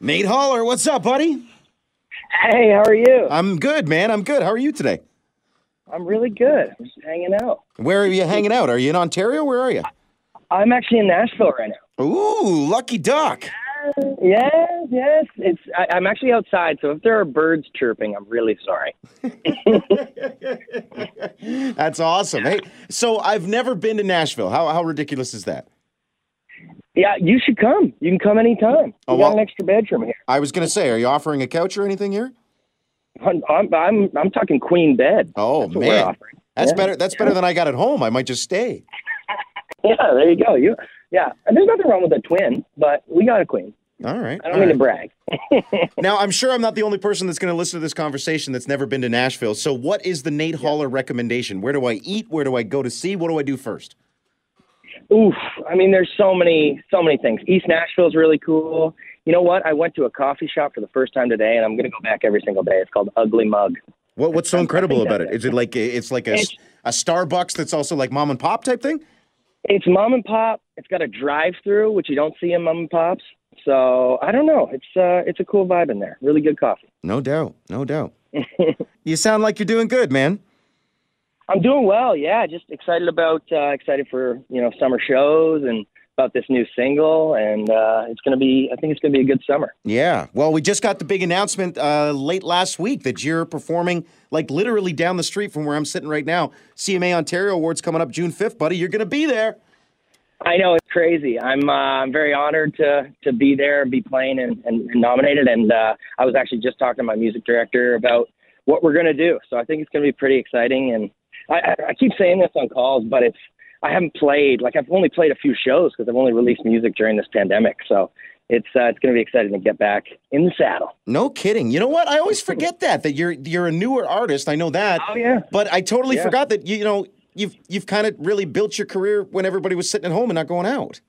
Nate Haller, what's up, buddy? Hey, how are you? I'm good, man. I'm good. How are you today? I'm really good. I'm just hanging out. Where are you hanging out? Are you in Ontario? Where are you? I'm actually in Nashville right now. Ooh, lucky duck. Yes, yes. It's I, I'm actually outside, so if there are birds chirping, I'm really sorry. That's awesome. Hey, so I've never been to Nashville. How how ridiculous is that? Yeah, you should come. You can come anytime. Oh, We got well- an extra bedroom here. I was gonna say, are you offering a couch or anything here? I'm I'm I'm, I'm talking queen bed. Oh That's man, that's Yeah. better. That's better than I got at home. I might just stay. Yeah, there you go. You yeah. And there's nothing wrong with a twin, but we got a queen. All right. I don't mean right. to brag. Now, I'm sure I'm not the only person that's going to listen to this conversation that's never been to Nashville. So, what is the Nate Haller recommendation? Where do I eat? Where do I go to see? What do I do first? Oof. I mean, there's so many, so many things. East Nashville's really cool. You know what? I went to a coffee shop for the first time today, and I'm going to go back every single day. It's called Ugly Mug. What What's so incredible about it? Is it like it's like a, It's- a Starbucks that's also like mom and pop type thing? It's mom and pop. It's got a drive-through, which you don't see in mom and pops. So I don't know. It's uh, it's a cool vibe in there. Really good coffee. No doubt, no doubt. you sound like you're doing good, man. I'm doing well. Yeah, just excited about uh, excited for you know summer shows and about this new single, and uh, it's gonna be. I think it's gonna be a good summer. Yeah. Well, we just got the big announcement uh, late last week that you're performing like literally down the street from where I'm sitting right now. CMA Ontario Awards coming up June 5th, buddy. You're going to be there. I know it's crazy. I'm uh, I'm very honored to to be there and be playing and, and, and nominated. And uh, I was actually just talking to my music director about what we're gonna do. So I think it's gonna be pretty exciting. And I, I, keep saying this on calls, but it's I haven't played like I've only played a few shows because I've only released music during this pandemic. So it's uh, it's gonna be exciting to get back in the saddle. No kidding. You know what? I always forget that that you're you're a newer artist. I know that. Oh yeah. But I totally Yeah. forgot that you, you know you've you've kind of really built your career when everybody was sitting at home and not going out.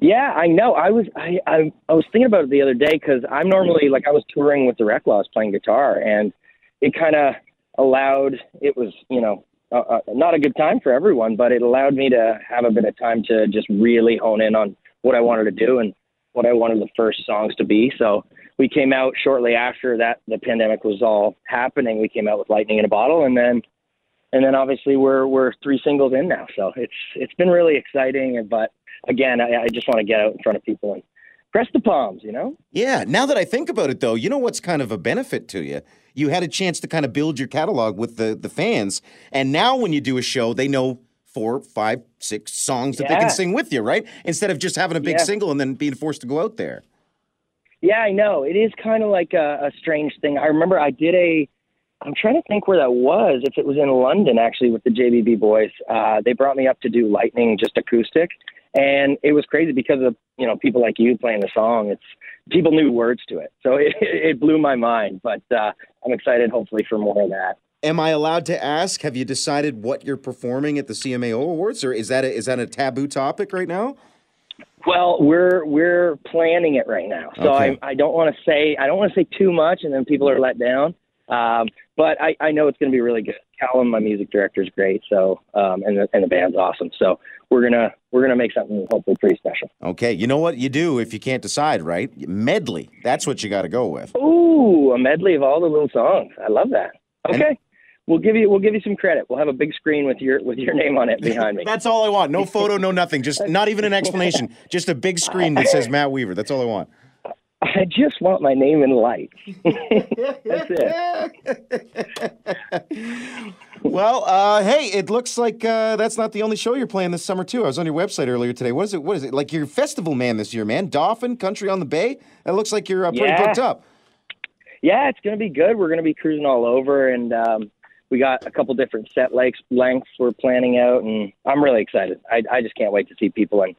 Yeah, I know. I was I I, I was thinking about it the other day because I'm normally like I was touring with the Reklaws playing guitar, and it kind of allowed. It was you know uh, uh, not a good time for everyone, but it allowed me to have a bit of time to just really hone in on what I wanted to do and what I wanted the first songs to be. So we came out shortly after that the pandemic was all happening. We came out with Lightning in a Bottle, and then and then obviously we're we're three singles in now. So it's it's been really exciting, but again, I, I just want to get out in front of people and press the palms, you know? Yeah. Now that I think about it, though, you know what's kind of a benefit to you. You had a chance to kind of build your catalog with the the fans, and now when you do a show, they know four, five, six songs that they can sing with you, right? Instead of just having a big Yeah. single and then being forced to go out there. Yeah, I know. It is kind of like a, a strange thing. I remember I did a. I'm trying to think where that was. If it was in London, actually, with the JBB boys, uh, they brought me up to do Lightning just acoustic, and it was crazy because of you know people like you playing the song. It's people knew words to it, so it, it blew my mind. But uh, I'm excited, hopefully, for more of that. Am I allowed to ask? Have you decided what you're performing at the CMAO Awards, or is that a, is that a taboo topic right now? Well, we're we're planning it right now, so Okay. I I don't want to say I don't want to say too much, and then people are let down. Um, but I, I know it's going to be really good. Callum, my music director, is great. So um, and the and the band's awesome. So we're gonna we're gonna make something hopefully pretty special. Okay, you know what you do if you can't decide, right? Medley. That's what you got to go with. Ooh, a medley of all the little songs. I love that. Okay, we'll give you we'll give you some credit. We'll have a big screen with your with your name on it behind me. That's all I want. No photo, no nothing. Just not even an explanation. Just a big screen that says Matt Weaver. That's all I want. I just want my name in lights. That's it. Well, uh, hey, it looks like uh, that's not the only show you're playing this summer too. I was on your website earlier today. What is it? What is it? Like your festival man this year, man? Dolphin Country on the Bay. It looks like you're uh, pretty Yeah. booked up. Yeah, it's going to be good. We're going to be cruising all over, and um, we got a couple different set lengths, lengths we're planning out, and I'm really excited. I, I just can't wait to see people. And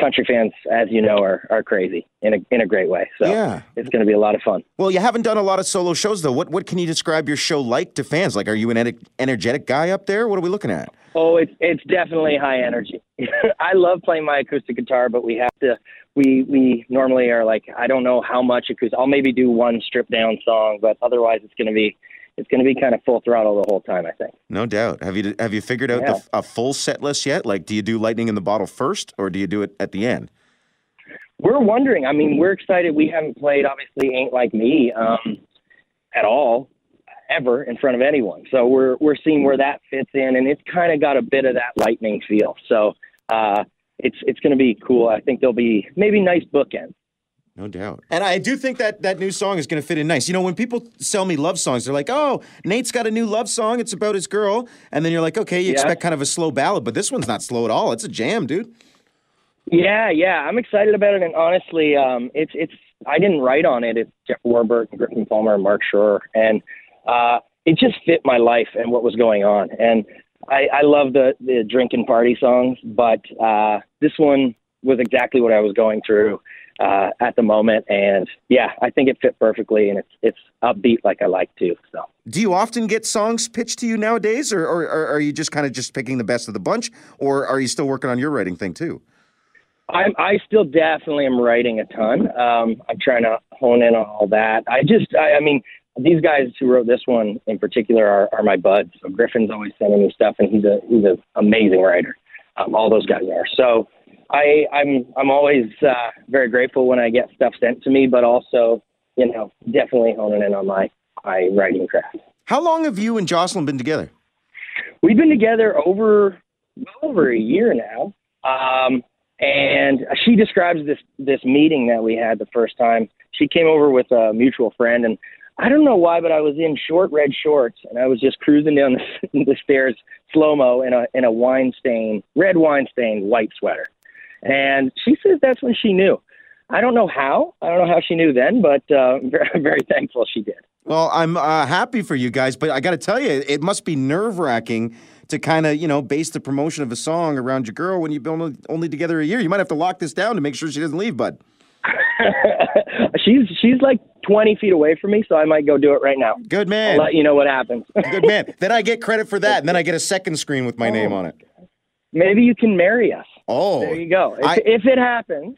country fans, as you know, are, are crazy in a in a great way. So Yeah. it's going to be a lot of fun. Well, you haven't done a lot of solo shows though. What what can you describe your show like to fans? Like, are you an ener- energetic guy up there? What are we looking at? Oh, it's it's definitely high energy. I love playing my acoustic guitar, but we have to. We we normally are like I don't know how much acoustic. I'll maybe do one stripped down song, but otherwise it's going to be it's going to be kind of full throttle the whole time. I think. No doubt. Have you have you figured out Yeah. the, a full set list yet? Like, do you do Lightning in the Bottle first, or do you do it at the end? we're wondering. I mean, we're excited. We haven't played obviously "Ain't Like Me" um, at all ever in front of anyone. So we're we're seeing where that fits in, and it's kind of got a bit of that lightning feel. So uh, it's it's going to be cool. I think there'll be maybe nice bookends. No doubt. And I do think that that new song is going to fit in nice. You know, when people sell me love songs, they're like, "Oh, Nate's got a new love song. It's about his girl." And then you're like, "Okay, you yeah. expect kind of a slow ballad, but this one's not slow at all. It's a jam, dude." Yeah, yeah, I'm excited about it, and honestly, um, it's it's I didn't write on it. It's Jeff Warburg, Griffin Palmer, and Mark Shore, and uh, it just fit my life and what was going on. And I, I love the the drinking party songs, but uh, this one was exactly what I was going through uh, at the moment. And yeah, I think it fit perfectly, and it's it's upbeat like I like to. So, do you often get songs pitched to you nowadays, or, or, or are you just kind of just picking the best of the bunch, or are you still working on your writing thing too? I'm, I still definitely am writing a ton. Um, I'm trying to hone in on all that. I just, I, I mean, these guys who wrote this one in particular are, are my buds. So Griffin's always sending me stuff, and he's a he's an amazing writer. Um, all those guys are. So I, I'm I'm always uh, very grateful when I get stuff sent to me, but also you know definitely honing in on my my writing craft. How long have you and Jocelyn been together? We've been together over over a year now, um, and she describes this this meeting that we had the first time. She came over with a mutual friend, and I don't know why, but I was in short red shorts and I was just cruising down the, the stairs slow mo in a in a wine stain, red wine stained white sweater. And she says that's when she knew. I don't know how. I don't know how she knew then, but uh, I'm very, thankful she did. Well, I'm uh, happy for you guys, but I got to tell you, it must be nerve wracking to kind of, you know, base the promotion of a song around your girl when you've been only, only together a year. You might have to lock this down to make sure she doesn't leave, bud. she's she's like 20 feet away from me, so I might go do it right now. Good man. I'll let you know what happens. Good man. Then I get credit for that, and then I get a second screen with my oh, name on it. Maybe you can marry us. Oh, there you go. If, I, if it happens,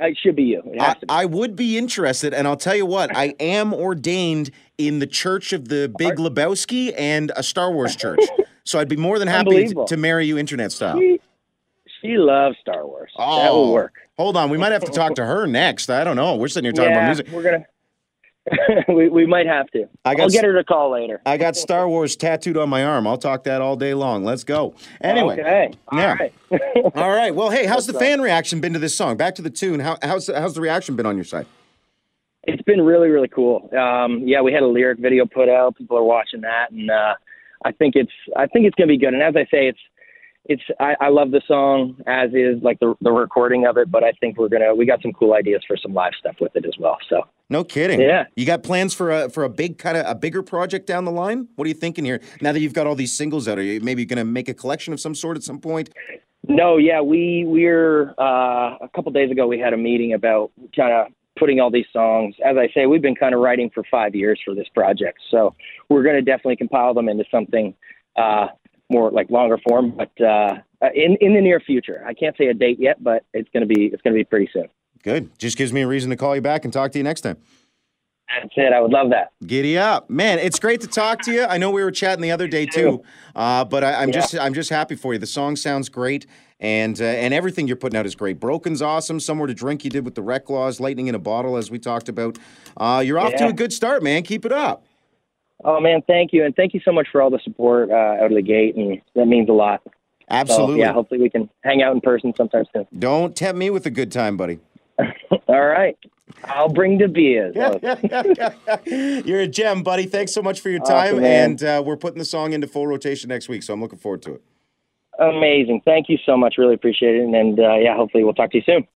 it should be you. I, be. I, would be interested, and I'll tell you what, I am ordained in the Church of the Big Lebowski and a Star Wars church. so I'd be more than happy to, to marry you internet style. She, she loves Star Wars. Oh, that will oh. work. Hold on, we might have to talk to her next. I don't know. We're sitting here talking yeah, about music. We're gonna. we, we might have to. I got, I'll get her to call later. I got Star Wars tattooed on my arm. I'll talk that all day long. Let's go. Anyway. Okay. All yeah. Right. all right. Well, hey, how's the fan reaction been to this song? Back to the tune. How, how's how's the reaction been on your side? It's been really really cool. Um, yeah, we had a lyric video put out. People are watching that, and uh, I think it's I think it's gonna be good. And as I say, it's it's I, I love the song as is like the the recording of it, but I think we're gonna we got some cool ideas for some live stuff with it as well. So no kidding. Yeah, you got plans for a for a big kind of a bigger project down the line. What are you thinking here? Now that you've got all these singles out, are you maybe gonna make a collection of some sort at some point? No, yeah, we we're uh, a couple days ago we had a meeting about kind of putting all these songs. As I say, we've been kind of writing for five years for this project, so we're going to definitely compile them into something uh, more like longer form, but uh, in in the near future. I can't say a date yet, but it's gonna be it's gonna be pretty soon. Good. Just gives me a reason to call you back and talk to you next time. That's it. I would love that. Giddy up, man! It's great to talk to you. I know we were chatting the other day too, uh, but I, am yeah. just I'm just happy for you. The song sounds great, and uh, and everything you're putting out is great. Broken's awesome. Somewhere to drink you did with the Reklaws, lightning in a bottle, as we talked about. Uh, you're off yeah. to a good start, man. Keep it up. Oh man, thank you, and thank you so much for all the support uh, out of the gate, and that means a lot. Absolutely. So, yeah, hopefully we can hang out in person sometime soon. Don't tempt me with a good time, buddy. All right. I'll bring the beers. You're a gem, buddy. Thanks so much for your time. Awesome, and uh, we're putting the song into full rotation next week, so I'm looking forward to it. Amazing. Thank you so much. Really appreciate it. And uh, yeah, hopefully we'll talk to you soon.